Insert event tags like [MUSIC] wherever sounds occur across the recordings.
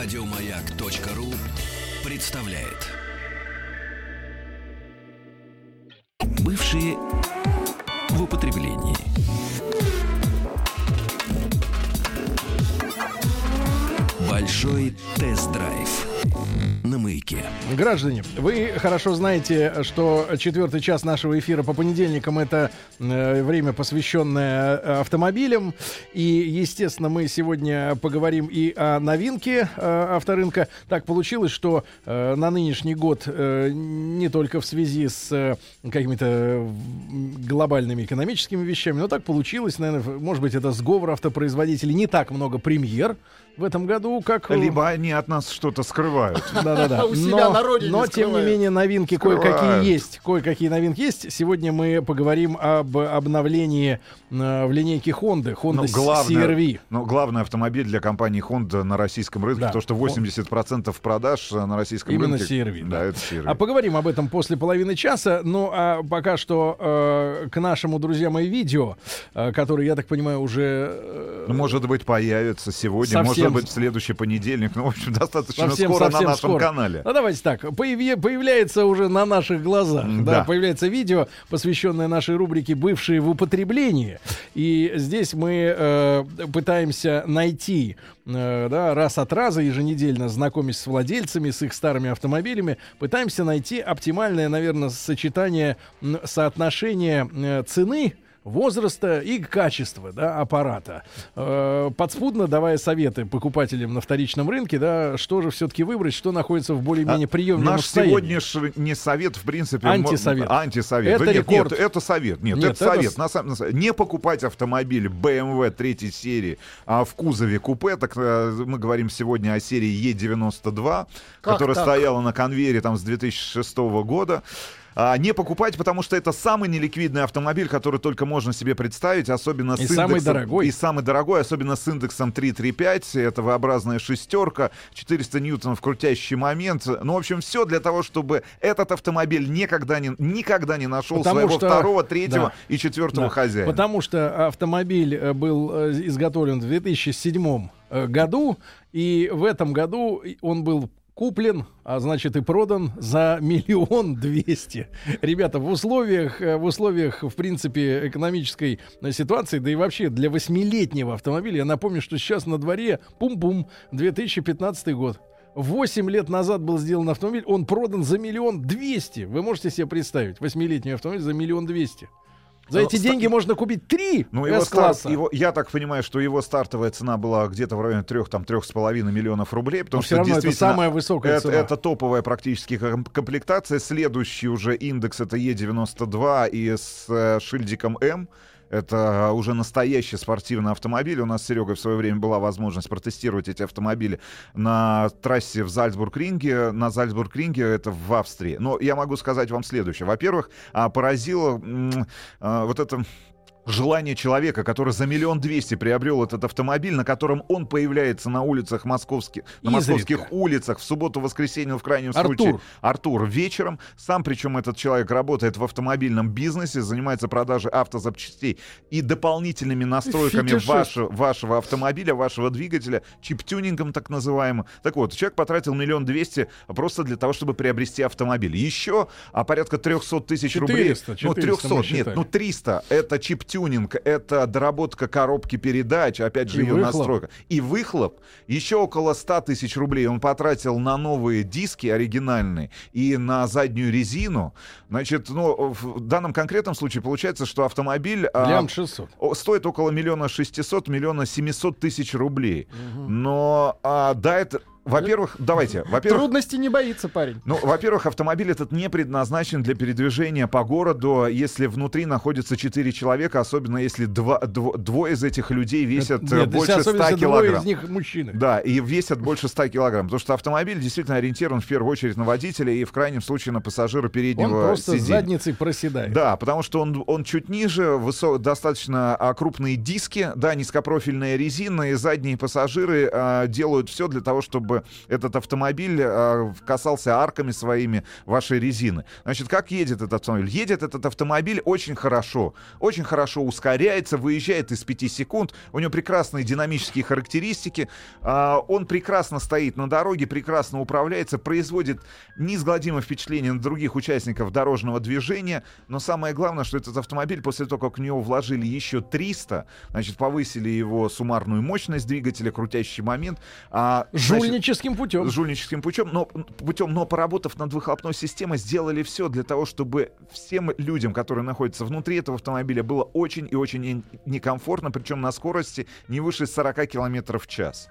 Радиомаяк.ру представляет. Бывшие в употреблении. Большой тест-драйв на маяке. Граждане, вы хорошо знаете, что четвертый час нашего эфира по понедельникам это э, время, посвященное э, автомобилям. И, естественно, мы сегодня поговорим и о новинке э, авторынка. Так получилось, что э, на нынешний год э, не только в связи с э, какими-то глобальными экономическими вещами, но так получилось, наверное, может быть, это сговор автопроизводителей. Не так много премьер в этом году, как... Либо они от нас что-то скрывают. Да-да-да. [LAUGHS] У себя на родине Но, тем не менее, новинки кое-какие есть. Кое-какие новинки есть. Сегодня мы поговорим об обновлении э, в линейке Honda. Honda Ну, главное, CR-V. ну, главный автомобиль для компании Honda на российском рынке, Да. потому что 80% продаж э, на российском Именно рынке... CR-V, Да, да. это CR-V. А поговорим об этом после половины часа. Ну, а пока что э, к нашему, друзья мои, видео, э, которые, я так понимаю, уже... э, Ну, может быть, появится сегодня, Совсем- может быть, в следующий понедельник. Ну, в общем, достаточно Совсем, скоро на совсем нашем скоро. Канале. Ну, давайте так. Появи- появляется уже на наших глазах. Да. Да. появляется видео, посвященное нашей рубрике «Бывшие в употреблении». И здесь мы э, пытаемся найти, э, да, раз от раза, еженедельно знакомясь с владельцами, с их старыми автомобилями, пытаемся найти оптимальное, наверное, сочетание, соотношение э, цены возраста и качества да, аппарата. Э, подспудно давая советы покупателям на вторичном рынке, да, что же все-таки выбрать, что находится в более-менее А приемлемом Наш состоянии. сегодняшний совет, в принципе... Антисовет. Антисовет. Это Да нет, рекорд. нет, это совет. Нет, Нет, это это совет. с- На самом- на не покупать автомобиль BMW третьей серии а в кузове купе. Так э, мы говорим сегодня о серии E92, Как которая так? стояла на конвейере там с 2006 года. А, не покупать, потому что это самый неликвидный автомобиль, который только можно себе представить, особенно И с самый индексом- дорогой. И самый дорогой, особенно с индексом 335. Это V-образная шестерка, 400 ньютонов крутящий момент. Ну, в общем, все для того, чтобы этот автомобиль никогда не, никогда не нашел Потому своего что- второго, третьего да. и четвертого Да, хозяина. Потому что автомобиль э, был э, изготовлен в 2007 э, году, и в этом году он был куплен, а значит и продан за миллион двести. Ребята, в условиях, э, в условиях, в принципе, экономической ситуации, да и вообще для восьмилетнего автомобиля, я напомню, что сейчас на дворе, пум-пум, 2015 год. Восемь лет назад был сделан автомобиль, он продан за миллион двести. Вы можете себе представить, восьмилетний автомобиль за миллион двести. За Ну, эти деньги можно купить три Ну, его старт, его, я так понимаю, что его стартовая цена была где-то в районе трех, там, трех с половиной миллионов рублей, потому Но что равно это действительно самая высокая это, цена. это топовая практически ком- комплектация. Следующий уже индекс это Е92 и с э, шильдиком М. Это уже настоящий спортивный автомобиль. У нас с Серегой в свое время была возможность протестировать эти автомобили на трассе в Зальцбург-Ринге. На Зальцбург-Ринге это в Австрии. Но я могу сказать вам следующее. Во-первых, а, поразило а, вот это желание человека, который за миллион двести приобрел этот автомобиль, на котором он появляется на улицах московских, на Изредка. московских улицах в субботу, воскресенье, ну, в крайнем Артур. случае. Артур вечером. Сам, причем, этот человек работает в автомобильном бизнесе, занимается продажей автозапчастей и дополнительными настройками вашего, вашего автомобиля, вашего двигателя, чип-тюнингом так называемым. Так вот, человек потратил миллион двести просто для того, чтобы приобрести автомобиль. Еще а, порядка 300 тысяч рублей. 400, ну, 400 300, мы нет, ну 300. Это чип-тюнинг, это доработка коробки передач, опять же, И ее выхлоп. настройка. И выхлоп. Еще около 100 тысяч рублей он потратил на новые диски оригинальные и на заднюю резину. Значит, ну, в данном конкретном случае получается, что автомобиль... а, Лям 600. о- стоит около миллиона шестисот, миллиона семисот тысяч рублей. Но, а, да, это... Во-первых, давайте. Во-первых, Трудности не боится парень. ну, во-первых, автомобиль этот не предназначен для передвижения по городу, если внутри находится 4 человека, особенно если два, дво- двое из этих людей весят э, Нет, если больше 100 особенно если двое килограмм. из них мужчины. Да, и весят больше 100 килограмм, потому что автомобиль действительно ориентирован в первую очередь на водителя и в крайнем случае на пассажира Он переднего просто сиденья. задницей проседает. Да, потому что он, он чуть ниже, высо- достаточно а, крупные диски, да, низкопрофильная резина, и задние пассажиры а, делают все для того, чтобы этот автомобиль э, касался арками своими вашей резины. Значит, как едет этот автомобиль? Едет этот автомобиль очень хорошо. Очень хорошо ускоряется, выезжает из 5 секунд. У него прекрасные динамические характеристики. А, он прекрасно стоит на дороге, прекрасно управляется, производит неизгладимое впечатление на других участников дорожного движения. Но самое главное, что этот автомобиль после того, как в него вложили еще 300, значит, повысили его суммарную мощность двигателя, крутящий момент. А, значит, Жульническим путем. жульническим путем, но путем, но поработав над выхлопной системой, сделали все для того, чтобы всем людям, которые находятся внутри этого автомобиля, было очень и очень не- некомфортно, причем на скорости не выше 40 километров в час.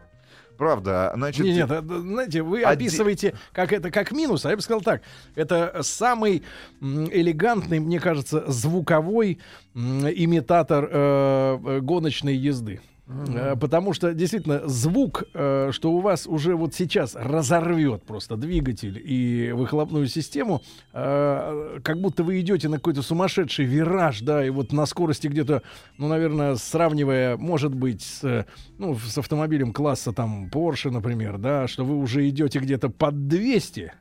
Правда, значит... Не, нет, это, знаете, вы Оде- описываете как это как минус, а я бы сказал так: это самый элегантный, мне кажется, звуковой имитатор э, э, гоночной езды. Э, Потому что действительно звук, э, что у вас уже вот сейчас разорвет просто двигатель и выхлопную систему, э, как будто вы идете на какой-то сумасшедший вираж, да, и вот на скорости где-то, ну, наверное, сравнивая, может быть, с, ну, с автомобилем класса там Porsche, например, да, что вы уже идете где-то под 200.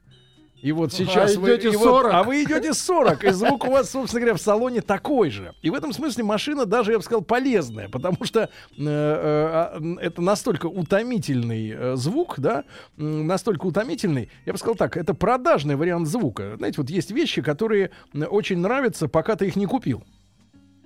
И вот сейчас вы, идете и вот- 40. а вы идете 40, и звук у вас, собственно говоря, в салоне такой же. И в этом смысле машина даже, я бы сказал, полезная, потому что э, э, а, это настолько утомительный э, звук, да, м, настолько утомительный, я бы сказал так, это продажный вариант звука. Знаете, вот есть вещи, которые очень нравятся, пока ты их не купил.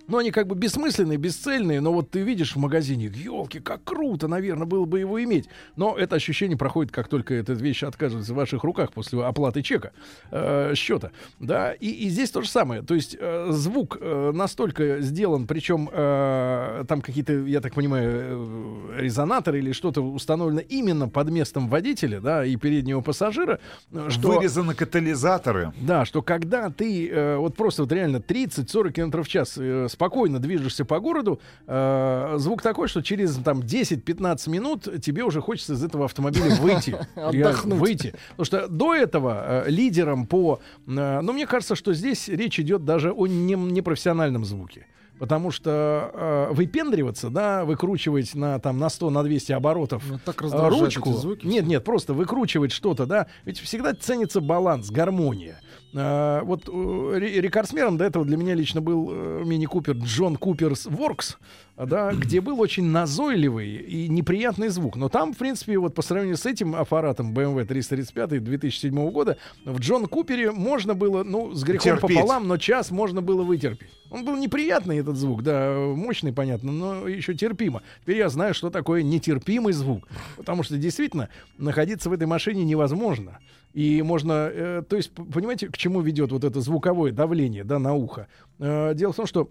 Ну, они как бы бессмысленные, бесцельные, но вот ты видишь в магазине, елки, как круто, наверное, было бы его иметь. Но это ощущение проходит, как только эта вещь оказывается в ваших руках после оплаты чека, э, счета. Да, и, и здесь то же самое. То есть э, звук э, настолько сделан, причем э, там какие-то, я так понимаю, э, резонаторы или что-то установлено именно под местом водителя, да, и переднего пассажира, э, что... Вырезаны катализаторы. Да, что когда ты э, вот просто вот реально 30-40 км в час э, спокойно движешься по городу, э, звук такой, что через там 10-15 минут тебе уже хочется из этого автомобиля [LAUGHS] выйти. Отдохнуть. Выйти. Потому что до этого э, лидером по... э, ну, мне кажется, что здесь речь идет даже о не- непрофессиональном звуке. Потому что э, выпендриваться, да, выкручивать на, там, на 100, на 200 оборотов Ну, так э, ручку. эти звуки. Нет, нет, просто выкручивать что-то, да. Ведь всегда ценится баланс, гармония. А, вот э, ре- рекордсменом до этого для меня лично был э, мини-купер Джон Куперс Воркс, да, где был очень назойливый и неприятный звук. Но там, в принципе, вот по сравнению с этим аппаратом BMW 335 2007 года, в Джон Купере можно было, ну, с грехом Терпеть. пополам, но час можно было вытерпеть. Он был неприятный, этот звук, да, мощный, понятно, но еще терпимо. Теперь я знаю, что такое нетерпимый звук. Потому что действительно находиться в этой машине невозможно. И можно, э, то есть, понимаете, к чему ведет вот это звуковое давление, да, на ухо? Э, дело в том, что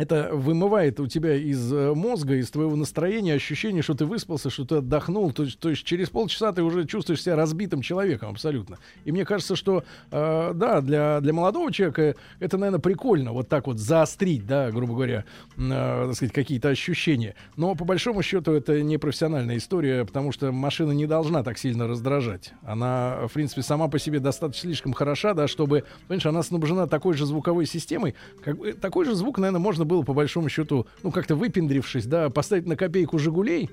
это вымывает у тебя из э, мозга, из твоего настроения ощущение, что ты выспался, что ты отдохнул. То то есть через полчаса ты уже чувствуешь себя разбитым человеком абсолютно. И мне кажется, что э, да, для, для молодого человека это, наверное, прикольно вот так вот заострить, да, грубо говоря, э, так сказать, какие-то ощущения. Но по большому счету это не профессиональная история, потому что машина не должна так сильно раздражать. Она, в принципе, сама по себе достаточно слишком хороша, да, чтобы, понимаешь, она снабжена такой же звуковой системой. Как, такой же звук, наверное, можно было по большому счету, ну, как-то выпендрившись, да, поставить на копейку «Жигулей»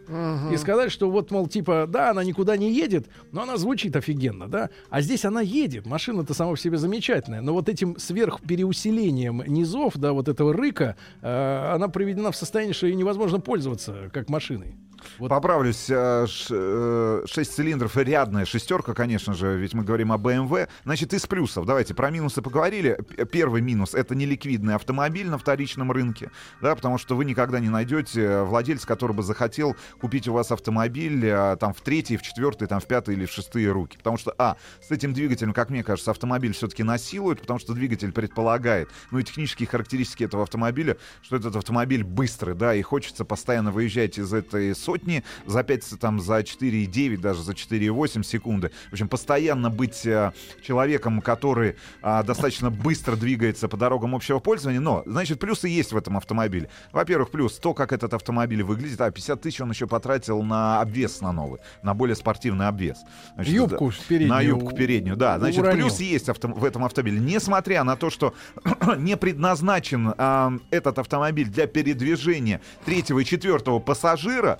и сказать, что вот, мол, типа, да, она никуда не едет, но она звучит офигенно, да, а здесь она едет, машина-то сама по себе замечательная, но вот этим сверхпереусилением низов, да, вот этого рыка, э, она приведена в состояние, что ей невозможно пользоваться как машиной. Вот. Поправлюсь, э, э, 6 цилиндров и рядная шестерка, конечно же, ведь мы говорим о BMW. Значит, из плюсов, давайте про минусы поговорили. П- Первый минус — это неликвидный автомобиль на вторичном рынке, да, потому что вы никогда не найдете владельца, который бы захотел купить у вас автомобиль э, там в третьей, в четвертой, там в пятой или в шестые руки. Потому что, а, с этим двигателем, как мне кажется, автомобиль все-таки насилует, потому что двигатель предполагает, ну и технические характеристики этого автомобиля, что этот автомобиль быстрый, да, и хочется постоянно выезжать из этой сотни за 5, там, за 4,9, даже за 4,8 секунды. В общем, постоянно быть э, человеком, который а, достаточно быстро двигается по дорогам общего пользования. Но, значит, плюсы есть в этом автомобиле. Во-первых, плюс то, как этот автомобиль выглядит. А, 50 тысяч он еще потратил на обвес на новый, на более спортивный обвес. Значит, Юбку да, переднюю На юбку переднюю, да. Значит, уронил. плюс есть авто- в этом автомобиле. Несмотря на то, что [CLEARS THROAT] не предназначен а, этот автомобиль для передвижения третьего и четвертого пассажира,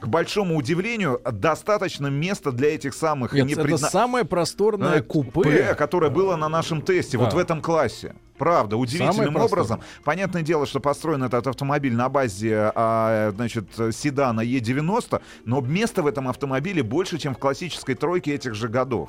к большому удивлению, достаточно места для этих самых Нет, непредна- это самое просторное э, купе. которое было на нашем тесте, вот Да. в этом классе. Правда, удивительным образом. Понятное дело, что построен этот автомобиль на базе а, значит, седана Е90, но места в этом автомобиле больше, чем в классической тройке этих же годов.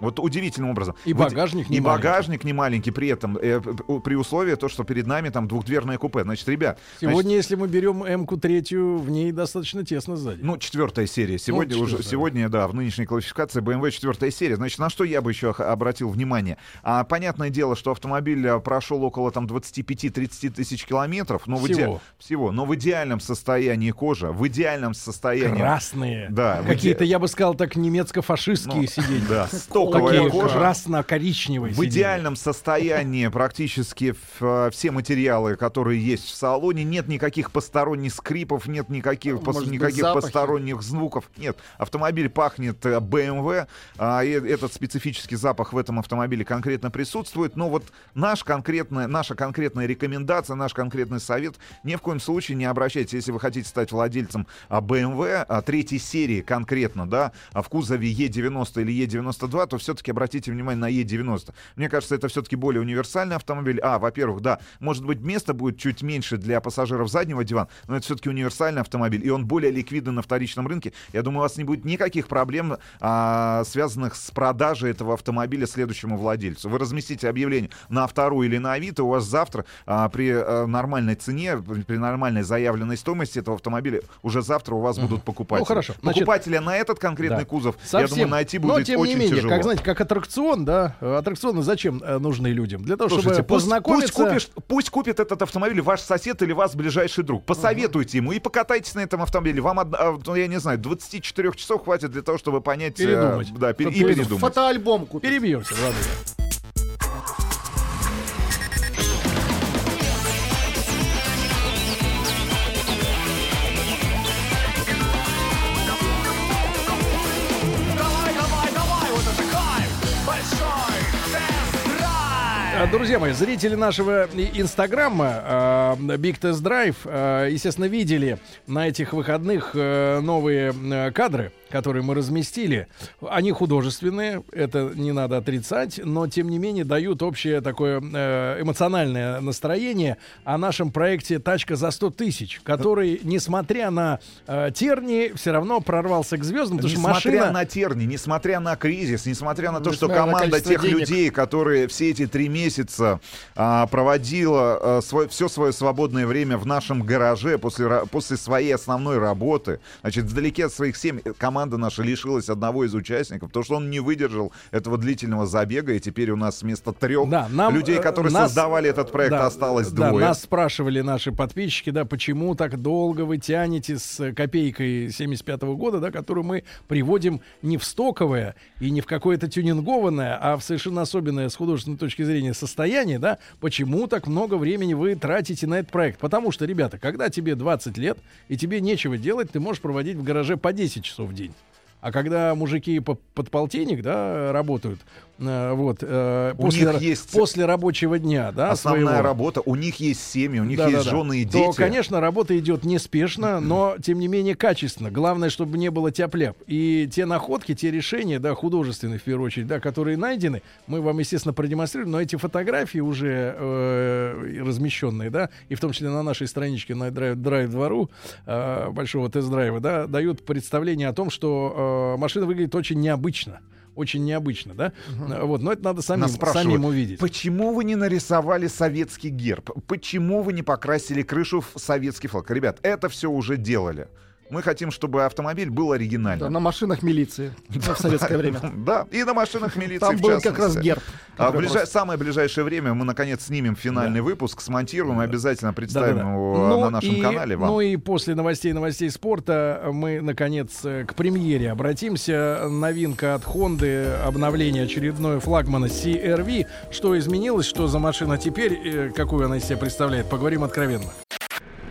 Вот удивительным образом. И багажник не И маленький. багажник не маленький при этом, э, при условии то, что перед нами там двухдверное купе. Значит, ребят, значит, Сегодня, если мы берем М-ку третью, в ней достаточно тесно сзади. ну, четвертая серия. Сегодня уже, четвертая. сегодня, да, в нынешней классификации BMW четвертая серия. Значит, на что я бы еще обратил внимание? А, понятное дело, что автомобиль а, прошел около там 25-30 тысяч километров. Но в иде- Всего. всего. Но в идеальном состоянии кожа, в идеальном состоянии... Красные. Да, Какие-то, иде- я бы сказал, так немецко-фашистские Ну, сиденья. Да, стоковая Такие кожа. красно-коричневые В идеальном состоянии практически в- все материалы, которые есть в салоне. Нет никаких посторонних скрипов, нет никаких, пос- быть, никаких запахи? посторонних звуков. Нет, автомобиль пахнет э, BMW. а, и этот специфический запах в этом автомобиле конкретно присутствует. Но вот наш конкретная, наша конкретная рекомендация, наш конкретный совет, ни в коем случае не обращайтесь, если вы хотите стать владельцем а, BMW а, третьей серии конкретно, да, а в кузове E90 или E92, то все-таки обратите внимание на E90. Мне кажется, это все-таки более универсальный автомобиль. А, во-первых, да, может быть, места будет чуть меньше для пассажиров заднего дивана, но это все-таки универсальный автомобиль, и он более ликвиден на вторичном рынке. Я думаю, у вас не будет никаких проблем, а, связанных с продажей этого автомобиля следующему владельцу. Вы разместите объявление на вторую или на Авито, у вас завтра а, при а, нормальной цене, при, нормальной заявленной стоимости этого автомобиля, уже завтра у вас будут покупатели. Ну, хорошо. Значит, Покупателя на этот конкретный Да. кузов, я Совсем. думаю, найти Но, будет тем очень не менее, тяжело. как, знаете, как аттракцион, да, аттракционы зачем э, нужны людям? Для того, Слушайте, чтобы пусть, познакомиться... пусть, купишь- пусть купит этот автомобиль ваш сосед или вас ближайший друг. Посоветуйте ему и покатайтесь на этом автомобиле. Вам, а, ну, я не знаю, 24 часов хватит для того, чтобы понять... э, Передумать. да, пер- и передумать. Фотоальбом купить. Перебьемся, Владимир. Друзья мои, зрители нашего инстаграма э, Big Test Drive, э, естественно, видели на этих выходных э, новые кадры, которые мы разместили. Они художественные, это не надо отрицать, но тем не менее дают общее такое э, эмоциональное настроение о нашем проекте «Тачка за 100 тысяч», который, несмотря на э, тернии, все равно прорвался к звездам, потому что Несмотря машина... на терни, несмотря на кризис, несмотря на то, что Несмотря на команда тех денег. людей, которые все эти три месяца а, проводила а, свой- все свое свободное время в нашем гараже после, после своей основной работы, значит, вдалеке от своих семей, команда наша лишилась одного из участников, потому что он не выдержал этого длительного забега, и теперь у нас вместо трех Да, нам, людей, э, которые нас- создавали этот проект, да, осталось да, двое. нас спрашивали наши подписчики, да, почему так долго вы тянете с копейкой 75 года, да, которую мы приводим не в стоковое и не в какое-то тюнингованное, а в совершенно особенное с художественной точки зрения состояние, да, почему так много времени вы тратите на этот проект? Потому что, ребята, когда тебе 20 лет и тебе нечего делать, ты можешь проводить в гараже по 10 часов в день. А когда мужики по- под полтинник, да, работают, э, вот, э, У после, них есть после рабочего дня, да, Основная своего, работа, у них есть семьи, у них Да-да-да. есть жены и то, дети. конечно, работа идет неспешно, но, тем не менее, качественно. Главное, чтобы не было тяп-ляп. И те находки, те решения, да, художественные, в первую очередь, да, которые найдены, мы вам, естественно, продемонстрируем, но эти фотографии уже э, размещенные, да, и в том числе на нашей страничке на драйв, драйв-двору э, большого тест-драйва, да, дают представление о том, что э, машина выглядит очень необычно. Очень необычно, да? Э, Вот, но это надо самим, самим увидеть. Почему вы не нарисовали советский герб? Почему вы не покрасили крышу в советский флаг? Ребят, это все уже делали. Мы хотим, чтобы автомобиль был Да, оригинальным. на машинах милиции [LAUGHS] в советское время. Да, и на машинах милиции Там был как раз герб. А в самое ближайшее время мы, наконец, снимем финальный выпуск, смонтируем и обязательно представим его Ну на нашем канале вам. Ну и после новостей новостей спорта мы, наконец, э, к премьере обратимся. Новинка от Honda, обновление очередное флагмана CRV. Что изменилось, что за машина теперь, э, какую она из себя представляет, поговорим откровенно.